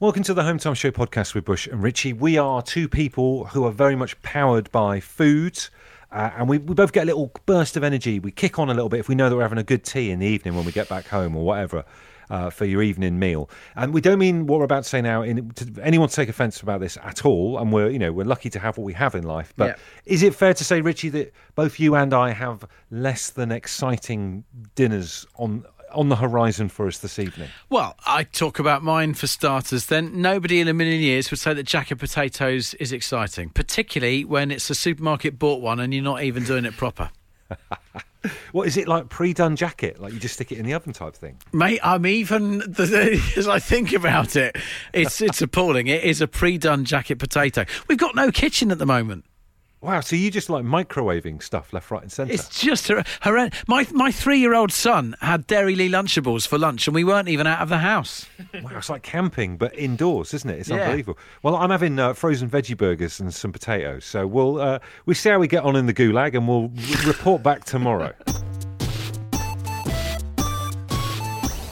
Welcome to the Home Time Show podcast with Bush and Richie. We are two people who are very much powered by food. Uh, and we, we both get a little burst of energy. We kick on a little bit if we know that we're having a good tea in the evening when we get back home or whatever uh, for your evening meal. And we don't mean what we're about to say now in, to anyone to take offence about this at all. And we're you know we're lucky to have what we have in life. But Yeah. is it fair to say, Richie, that both you and I have less than exciting dinners on on the horizon for us this evening? Well, I talk about mine for starters. Then nobody in a million years would say that jacket potatoes is exciting, particularly when it's a supermarket bought one and you're not even doing it proper. What is it like pre-done jacket? Like you just stick it in the oven type thing? Mate, I'm even as I think about it, it's it's appalling. It is a pre-done jacket potato. We've got no kitchen at the moment. Wow, so you just like microwaving stuff left, right, and centre? It's just hor- horrendous. My my three-year-old son had Dairylea Lunchables for lunch, and we weren't even out of the house. Wow, it's like camping, but indoors, isn't it? It's Yeah. unbelievable. Well, I'm having uh, frozen veggie burgers and some potatoes, so we'll uh, we see how we get on in the gulag, and we'll r- report back tomorrow.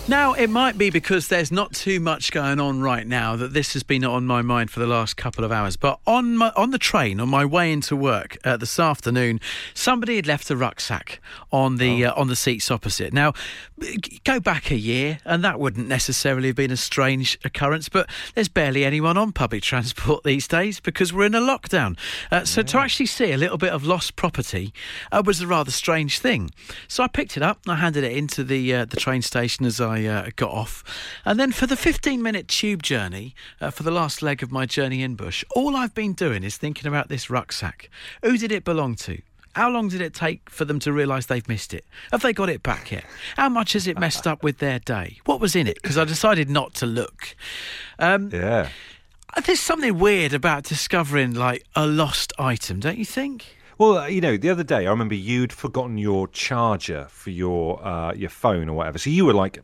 Now, it might be because there's not too much going on right now that this has been on my mind for the last couple of hours. But on my, on the train, on my way into work uh, this afternoon, somebody had left a rucksack on the uh, on the seats opposite. Now, go back a year, and that wouldn't necessarily have been a strange occurrence. But there's barely anyone on public transport these days because we're in a lockdown. Uh, so to actually see a little bit of lost property uh, was a rather strange thing. So I picked it up, and I handed it into the uh, the train station as I uh, got off, and then for the 15 minute tube journey uh, for the last leg of my journey in Bush, all I've been doing is thinking about this rucksack. Who did it belong to? How long did it take for them to realise they've missed it? Have they got it back yet? How much has it messed up with their day? What was in it? Because I decided not to look. Um, Yeah. there's something weird about discovering like a lost item, don't you think? Well, uh, you know, the other day I remember you'd forgotten your charger for your uh, your phone or whatever, so you were like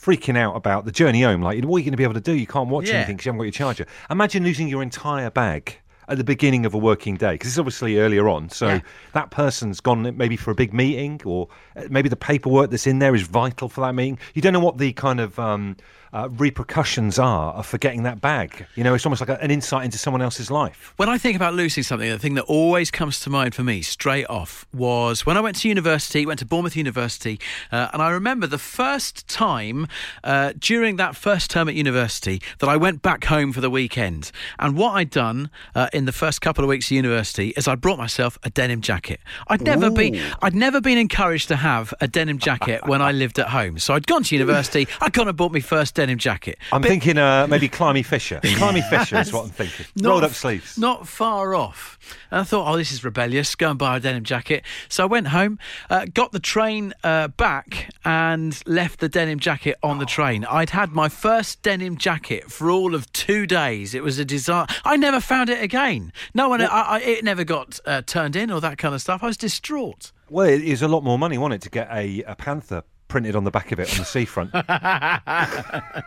freaking out about the journey home. Like, what are you going to be able to do? You can't watch Yeah. anything because you haven't got your charger. Imagine losing your entire bag. At the beginning of a working day, because it's obviously earlier on, so Yeah. that person's gone maybe for a big meeting, or uh, maybe the paperwork that's in there is vital for that meeting. You don't know what the kind of um, uh, repercussions are of forgetting that bag. You know, it's almost like a, an insight into someone else's life. When I think about losing something, the thing that always comes to mind for me straight off was when I went to university, went to Bournemouth University, uh, and I remember the first time uh, during that first term at university that I went back home for the weekend. And what I'd done uh, in the first couple of weeks of university is I brought myself a denim jacket. I'd never been I'd never been encouraged to have a denim jacket when I lived at home. So I'd gone to university, I'd gone and bought my first denim jacket. I'm thinking uh, maybe Climie Fisher. Climie Fisher is what I'm thinking. Rolled up sleeves. Not far off. And I thought, oh, this is rebellious. Go and buy a denim jacket. So I went home, uh, got the train uh, back, and left the denim jacket on the train. I'd had my first denim jacket for all of two days. It was a disaster. I never found it again. No one, I, I, it never got uh, turned in or that kind of stuff. I was distraught. Well, it is a lot more money, wasn't it, to get a, a panther printed on the back of it on the seafront.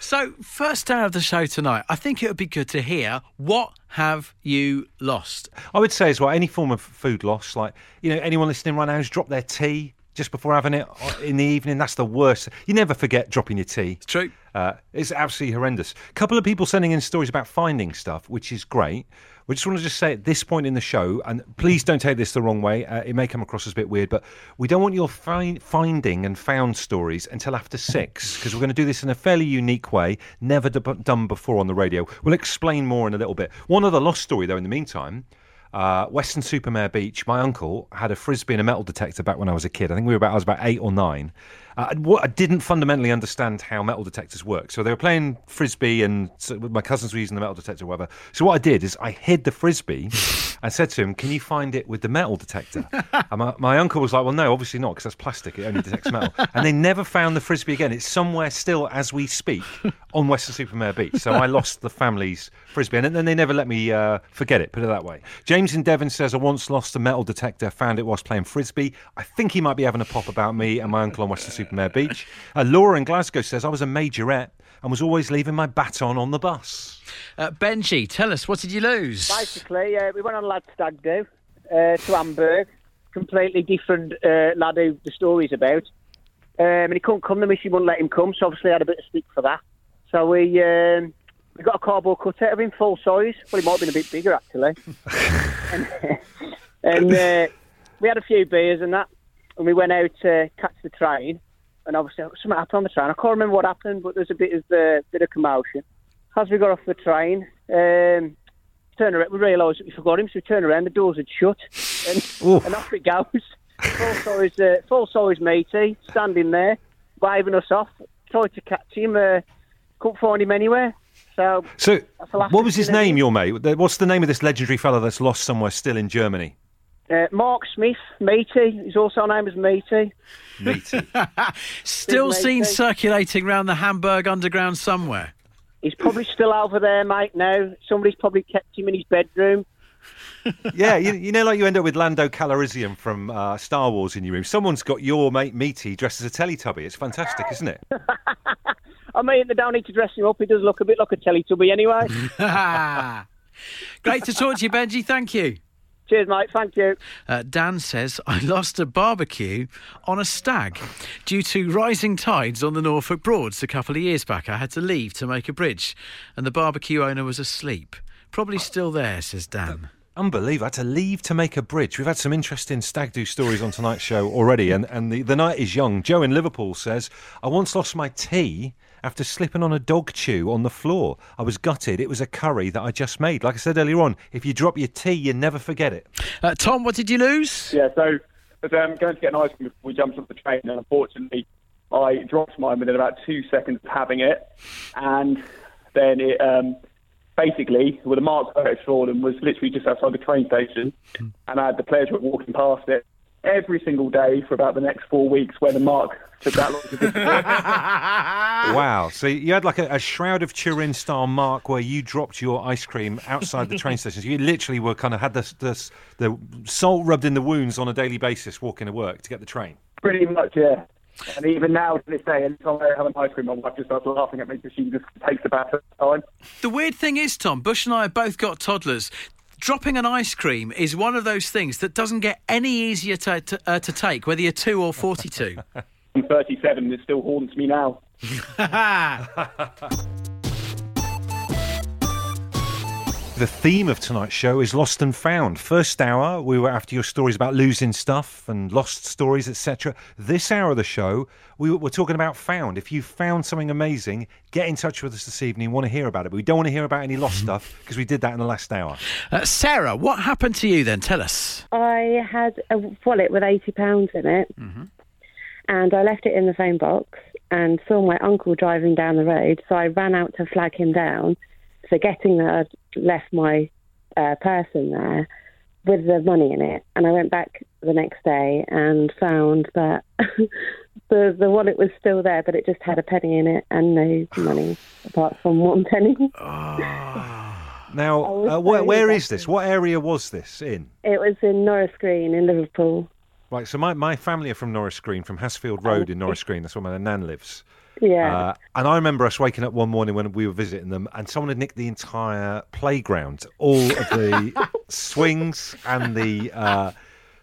So, first day of the show tonight, I think it would be good to hear what have you lost? I would say as well, any form of food loss, like, you know, anyone listening right now who's dropped their tea just before having it in the evening, that's the worst. You never forget dropping your tea. It's true. Uh, it's absolutely horrendous. A couple of people sending in stories about finding stuff, which is great. We just want to just say at this point in the show, and please don't take this the wrong way. Uh, it may come across as a bit weird, but we don't want your find, finding and found stories until after six because we're going to do this in a fairly unique way, never d- done before on the radio. We'll explain more in a little bit. One other lost story, though, in the meantime. Uh, Weston-super-Mare Beach. My uncle had a frisbee and a metal detector back when I was a kid. I think we were about I was about eight or nine. Uh, what I didn't fundamentally understand how metal detectors work. So they were playing frisbee, and so my cousins were using the metal detector, or whatever. So what I did is I hid the frisbee and said to him, "Can you find it with the metal detector?" and my, my uncle was like, "Well, no, obviously not, because that's plastic. It only detects metal." And they never found the frisbee again. It's somewhere still as we speak on Weston-super-Mare Beach. So I lost the family's frisbee, and then they never let me uh, forget it. Put it that way. James in Devon says, "I once lost a metal detector. Found it whilst playing frisbee. I think he might be having a pop about me and my uncle on Weston-super-Mare Beach." Uh, Laura in Glasgow says, "I was a majorette." And was always leaving my baton on the bus. Uh, Benji, tell us, what did you lose? Basically, uh, we went on a lad stag do uh, to Hamburg. Completely different uh, lad who the story's about. Um, and he couldn't come. The mission wouldn't let him come, so obviously I had a bit of stick for that. So we um, we got a cardboard cutout of him full size. Well, he might have been a bit bigger actually. and and uh, we had a few beers and that, and we went out to catch the train. And obviously, something happened on the train. I can't remember what happened, but there's a bit of uh, bit of commotion. As we got off the train, um, turned around, we realised that we forgot him, so we turned around, the doors had shut, and, and off it goes. Full size, uh, full size matey, standing there, waving us off. Tried to catch him, uh, couldn't find him anywhere. So, So, the what was his name, your mate? What's the name of this legendary fellow that's lost somewhere still in Germany? Uh, Mark Smith, matey, he's also named as matey. Meaty. Still Big seen circulating around the Hamburg Underground somewhere. He's probably still over there, mate. Now somebody's probably kept him in his bedroom. yeah, you, you know, like you end up with Lando Calrissian from uh, Star Wars in your room. Someone's got your mate Meaty dressed as a Teletubby. It's fantastic, isn't it? I mean, they don't need to dress him up. He does look a bit like a Teletubby anyway. Great to talk to you, Benji. Thank you. Cheers, mate. Thank you. Uh, Dan says, I lost a barbecue on a stag due to rising tides on the Norfolk Broads a couple of years back. I had to leave to make a bridge, and the barbecue owner was asleep. Probably still there, says Dan. Unbelievable. I had to leave to make a bridge. We've had some interesting stag do stories on tonight's show already, and, and the, the night is young. Joe in Liverpool says, I once lost my tea after slipping on a dog chew on the floor. I was gutted. It was a curry that I just made. Like I said earlier on, if you drop your tea, you never forget it. Uh, Tom, what did you lose? Yeah, so I was um, going to get an ice cream before we jumped off the train, and unfortunately, I dropped mine within about two seconds of having it, and then it um, basically, well, the Marks Photo Jordan was literally just outside the train station, and I had the pleasure of walking past it every single day for about the next four weeks, where the Mark took that long to disappear. Wow. So you had like a, a Shroud of Turin style mark where you dropped your ice cream outside the train station. So you literally were kind of had the, the, the salt rubbed in the wounds on a daily basis walking to work to get the train. Pretty much, yeah. And even now, to this day, anytime I have an ice cream, my wife just starts laughing at me because she just takes the bath at the time. The weird thing is, Tom, Bush and I have both got toddlers. Dropping an ice cream is one of those things that doesn't get any easier to, to, uh, to take, whether you're two or 42. I'm 37 and it still haunts me now. The theme of tonight's show is lost and found. First hour, we were after your stories about losing stuff and lost stories, etc. This hour of the show, we were talking about found. If you found something amazing, get in touch with us this evening. Want to hear about it, but we don't want to hear about any lost stuff because we did that in the last hour. Uh, Sarah, what happened to you then? Tell us. I had a wallet with eighty pounds in it, and I left it in the phone box. And saw my uncle driving down the road, so I ran out to flag him down, forgetting that I'd left my uh, purse in there with the money in it. And I went back the next day and found that the the wallet was still there, but it just had a penny in it and no money apart from one penny. Now, was uh, where, where is this? What area was this in? It was in Norris Green in Liverpool. Right, so my, my family are from Norris Green, from Hasfield Road in Norris Green. That's where my nan lives. Yeah. Uh, and I remember us waking up one morning when we were visiting them, and someone had nicked the entire playground, all of the swings and the uh,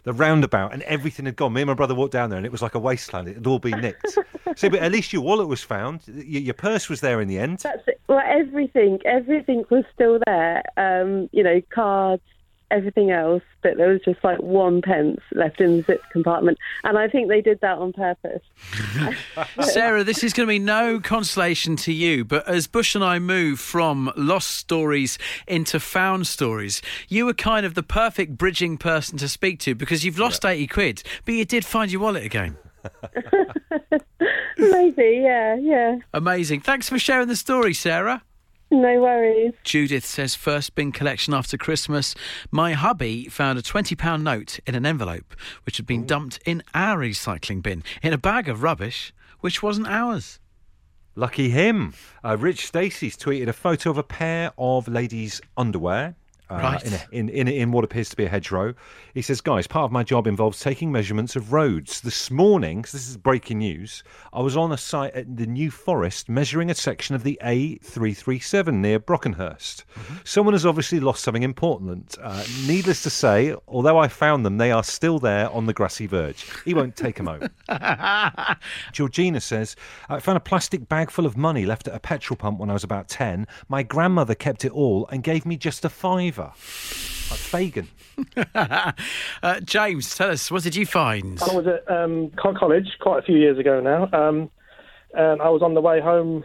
the roundabout, and everything had gone. Me and my brother walked down there, and it was like a wasteland. It had all been nicked. so, but at least your wallet was found. Y- Your, purse was there in the end. That's it. Well, everything, everything was still there. Um, you know, cards, everything else, but there was just like one pence left in the zip compartment, and I think they did that on purpose. Sarah, this is going to be no consolation to you, but as Bush and I move from lost stories into found stories, you were kind of the perfect bridging person to speak to because you've lost 80 quid, but you did find your wallet again. Maybe, yeah, yeah. Amazing. Thanks for sharing the story, Sarah. No worries. Judith says, first bin collection after Christmas. My hubby found a £20 note in an envelope, which had been dumped in our recycling bin, in a bag of rubbish, which wasn't ours. Lucky him. Uh, Rich Stacey's tweeted a photo of a pair of ladies' underwear. Uh, Right. in, a, in, in in what appears to be a hedgerow. He says, "Guys, part of my job involves taking measurements of roads. This morning, 'cause this is breaking news, I was on a site at the New Forest measuring a section of the A337 near Brockenhurst. Someone has obviously lost something important. Uh, needless to say, although I found them, they are still there on the grassy verge. He won't take them home." Georgina says, I found a plastic bag full of money left at a petrol pump when I was about 10. My grandmother kept it all and gave me just a fiver. Like Fagin. Uh, James, tell us, what did you find? I was at um, college quite a few years ago now, um, and I was on the way home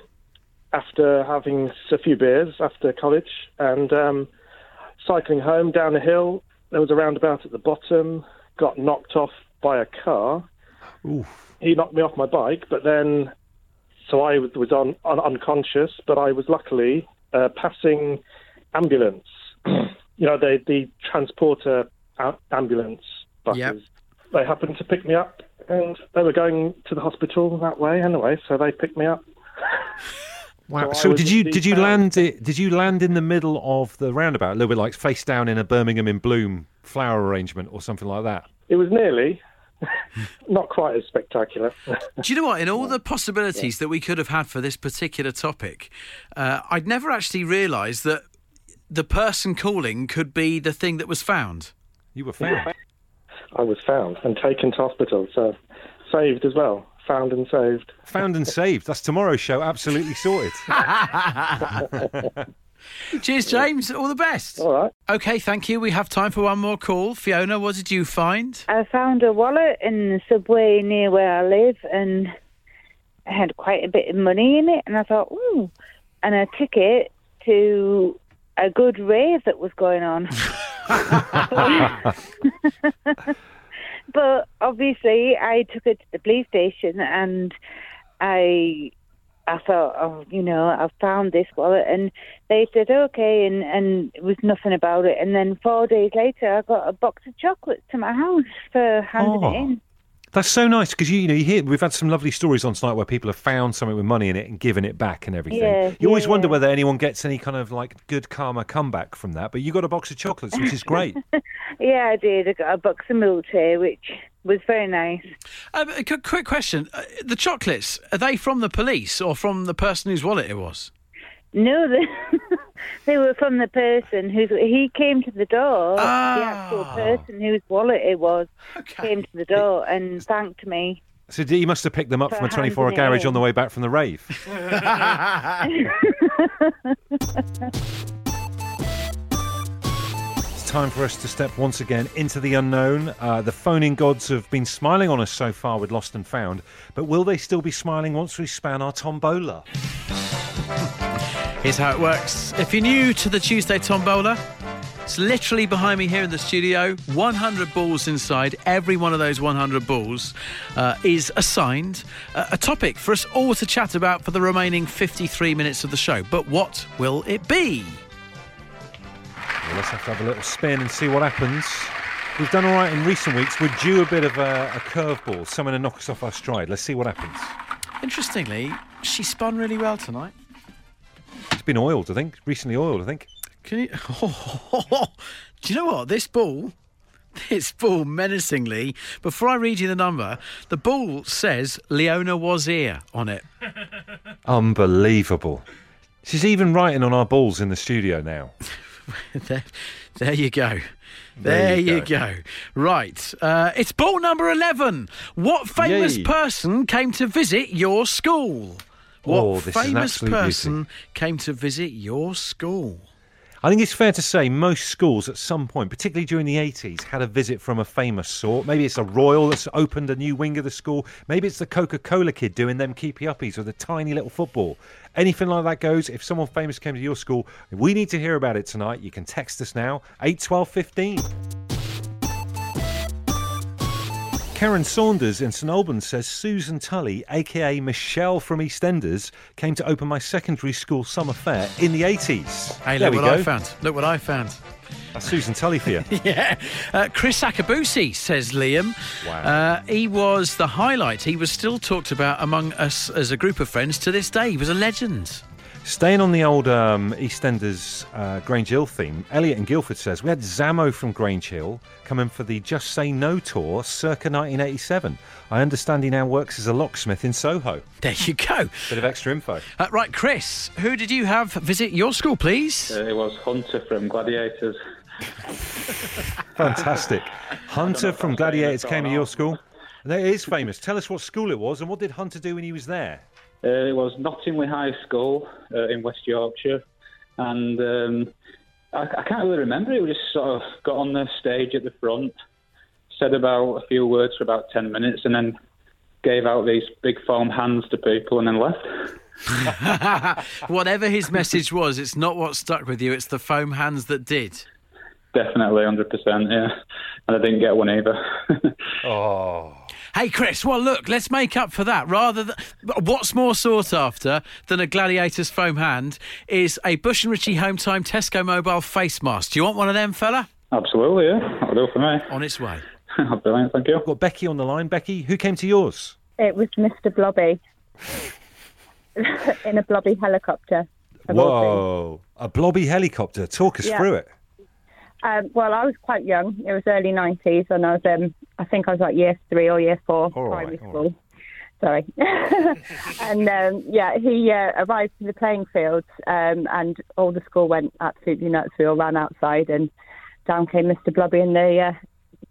after having a few beers after college, and um, cycling home down a hill. There was a roundabout at the bottom. Got knocked off by a car. He knocked me off my bike, but then, so I was was on, on unconscious, but I was luckily uh, passing ambulance. You know, the the transporter ambulance buses. Yep. They happened to pick me up, and they were going to the hospital that way anyway. So they picked me up. Wow. So So did you did you land it, did you land in the middle of the roundabout, a little bit like face down in a Birmingham in Bloom flower arrangement or something like that? It was nearly, not quite as spectacular. Do you know what? In all the possibilities that we could have had for this particular topic, uh, I'd never actually realised that the person calling could be the thing that was found. You were found. I was found and taken to hospital, so saved as well. Found and saved. Found and saved. That's tomorrow's show. Absolutely sorted. Cheers, James. All the best. All right. Okay, thank you. We have time for one more call. Fiona, what did you find? I found a wallet in the subway near where I live, and it had quite a bit of money in it. And I thought, ooh, and a ticket to a good rave that was going on. but obviously, I took it to the police station, and I. I thought, oh, you know, I've found this wallet, and they said okay, and and it was nothing about it. And then four days later, I got a box of chocolates to my house for handing Oh. it in. That's so nice because you, you know you hear we've had some lovely stories on tonight where people have found something with money in it and given it back and everything. Yeah, you always wonder whether anyone gets any kind of like good karma comeback from that. But you got a box of chocolates, which is great. Yeah, I did. I got a box of Milk Tray, which was very nice. Um, a quick question: uh, the chocolates are they from the police or from the person whose wallet it was? No, they, they were from the person who he came to the door. The Ah. actual person whose wallet it was Okay. came to the door and thanked me. so he must have picked them up from a 24 hour handing it garage on the way back from the rave. It's time for us to step once again into the unknown. Uh, the phoning gods have been smiling on us so far with Lost and Found, but will they still be smiling once we span our tombola? Here's how it works. If you're new to the Tuesday Tombola, it's literally behind me here in the studio. 100 balls inside. Every one of those 100 balls uh, is assigned uh, a topic for us all to chat about for the remaining 53 minutes of the show. But what will it be? Well, let's have to have a little spin and see what happens. We've done all right in recent weeks. We're due a bit of a, a curveball, someone to knock us off our stride. Let's see what happens. Interestingly, she spun really well tonight. It's been oiled, I think. Recently oiled, I think. Can you? Do you know what? This ball, this ball, menacingly. Before I read you the number, the ball says Leona was here on it. Unbelievable. She's even writing on our balls in the studio now. there, there you go. There, you you, go. Right. Uh, it's ball number 11. What famous Yay. person came to visit your school? What Oh, this is an famous absolute beauty. person came to visit your school? I think it's fair to say most schools at some point, particularly during the 80s, had a visit from a famous sort. Maybe it's a royal that's opened a new wing of the school. Maybe it's the Coca Cola kid doing them keepy uppies with a tiny little football. Anything like that goes. If someone famous came to your school, we need to hear about it tonight. You can text us now, 8 12 15. Karen Saunders in St Albans says Susan Tully, aka Michelle from EastEnders, came to open my secondary school summer fair in the 80s. Hey, there look what go. I found. Look what I found. That's Susan Tully for you. yeah. Uh, Kriss Akabusi, says Liam. Wow. Uh, he was the highlight. He was still talked about among us as a group of friends to this day. He was a legend. Staying on the old um, EastEnders uh, Grange Hill theme, Elliot in Guildford says we had Zamo from Grange Hill coming for the Just Say No tour circa 1987. I understand he now works as a locksmith in Soho. There you go. Bit of extra info. Uh, right, Chris, who did you have visit your school, please? Uh, it was Hunter from Gladiators. Fantastic. Hunter from Gladiators came to your school. That is famous. Tell us what school it was and what did Hunter do when he was there? Uh, it was Knottingley High School uh, in West Yorkshire, and um, I, I can't really remember it. We just sort of got on the stage at the front, said about a few words for about ten minutes, and then gave out these big foam hands to people, and then left. Whatever his message was, it's not what stuck with you. It's the foam hands that did. Definitely, hundred percent. Yeah, and I didn't get one either. Oh. Hey, Chris. Well, look, let's make up for that. Rather than what's more sought after than a Gladiator's foam hand is a Bush and Ritchie Home Time Tesco Mobile face mask. Do you want one of them, fella? Absolutely, yeah. That'll do for me. On its way. Brilliant, thank you. I've got Becky on the line. Becky, who came to yours? It was Mr. Blobby in a blobby helicopter. of all Whoa. A blobby helicopter. Talk us Yeah. through it. Um, well, I was quite young. It was early 90s, and I was, um, I think I was like year three or year four, All right, primary all school. Sorry. and um, yeah, he uh, arrived to the playing field, um, and all the school went absolutely nuts. We all ran outside, and down came Mr. Blobby in the uh,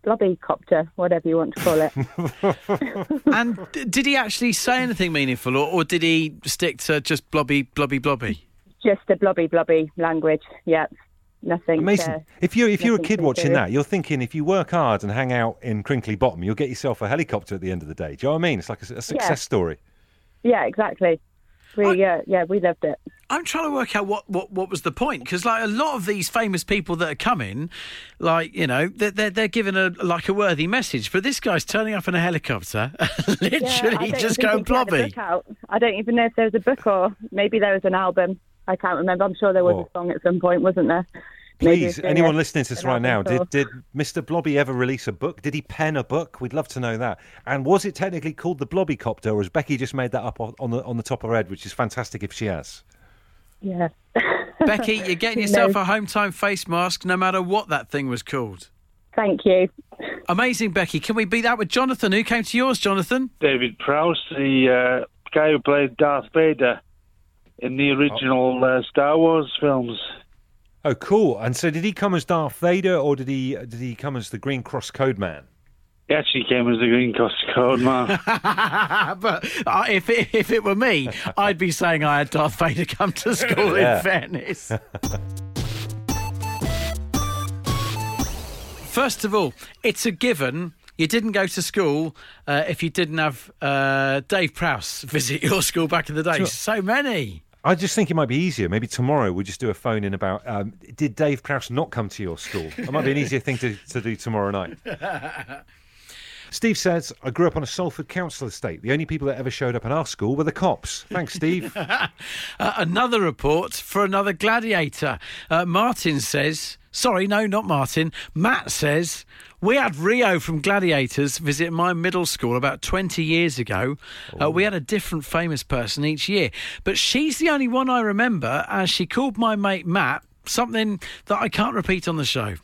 Blobby copter, whatever you want to call it. And d- did he actually say anything meaningful, or, or did he stick to just blobby, blobby, blobby? Just a blobby, blobby language. Yeah, nothing. Amazing. Uh, if you if you're a kid watching serious. that, you're thinking if you work hard and hang out in Crinkley Bottom, you'll get yourself a helicopter at the end of the day. Do you know what I mean? It's like a, a success story. yeah, exactly. We, uh, yeah, we loved it. I'm trying to work out what, what, what was the point because like a lot of these famous people that are coming, like you know, they're they're, they're giving a like a worthy message, but this guy's turning up in a helicopter, literally don't just going think he had a blobby. I don't even know if there was a book or maybe there was an album. I can't remember. I'm sure there was Oh. a song at some point, wasn't there? Please, it's a- anyone listening to this right now, album did, did Mr. Blobby ever release a book? Did he pen a book? We'd love to know that. And was it technically called the Blobby Copter, or has Becky just made that up on on the on the top of her head, which is fantastic if she has? Yeah. Becky, you're getting yourself knows? a home time face mask, no matter what that thing was called. Thank you. Amazing, Becky. Can we beat that with Jonathan? Who came to yours, Jonathan? David Prowse, the uh, guy who played Darth Vader in the original uh, Star Wars films. Oh, cool. And so, did he come as Darth Vader, or did he did he come as the Green Cross Code Man? He actually came as the Green Cross Code Man. but uh, if it, if it were me, I'd be saying I had Darth Vader come to school. Yeah. In fairness. First of all, it's a given. You didn't go to school uh, if you didn't have uh, Dave Prowse visit your school back in the day. Sure. So many. I just think it might be easier. Maybe tomorrow we'll just do a phone in about um, did Dave Prowse not come to your school? It might be an easier thing to, to do tomorrow night. Steve says, I grew up on a Salford council estate. The only people that ever showed up at our school were the cops. Thanks, Steve. Uh, another report for another gladiator. Uh, Martin says, sorry, no, not Martin. Matt says, we had Rio from Gladiators visit my middle school about 20 years ago. Uh, we had a different famous person each year, but she's the only one I remember as she called my mate Matt something that I can't repeat on the show.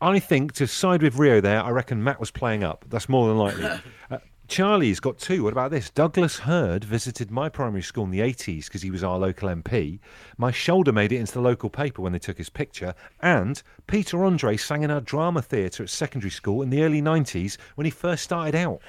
I think to side with Rio there, I reckon Matt was playing up. That's more than likely. Uh, Charlie's got two. What about this? Douglas Hurd visited my primary school in the 80s because he was our local MP. My shoulder made it into the local paper when they took his picture. And Peter Andre sang in our drama theatre at secondary school in the early 90s when he first started out.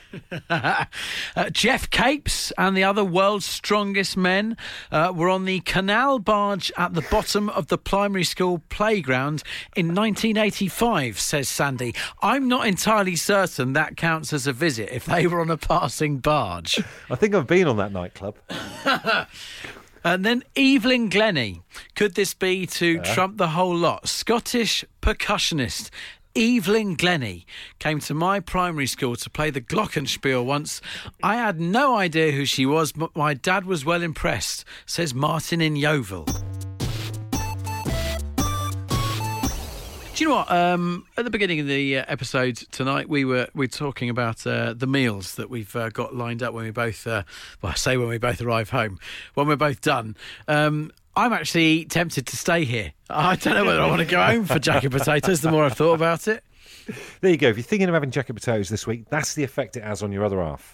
Uh, Geoff Capes and the other world's strongest men uh, were on the canal barge at the bottom of the primary school playground in 1985, says Sandy. I'm not entirely certain that counts as a visit if they were on a passing barge. I think I've been on that nightclub. And then Evelyn Glennie. Could this be to trump the whole lot? Scottish percussionist. Evelyn Glennie came to my primary school to play the Glockenspiel once. I had no idea who she was, but my dad was well impressed, says Martin in Yeovil. You know what? Um, at the beginning of the uh, episode tonight, we were we were talking about uh, the meals that we've uh, got lined up when we both, uh, well, I say when we both arrive home, when we're both done. Um, I'm actually tempted to stay here. I don't know whether I want to go home for jacket potatoes. The more I've thought about it. There you go. If you're thinking of having jacket potatoes this week, that's the effect it has on your other half.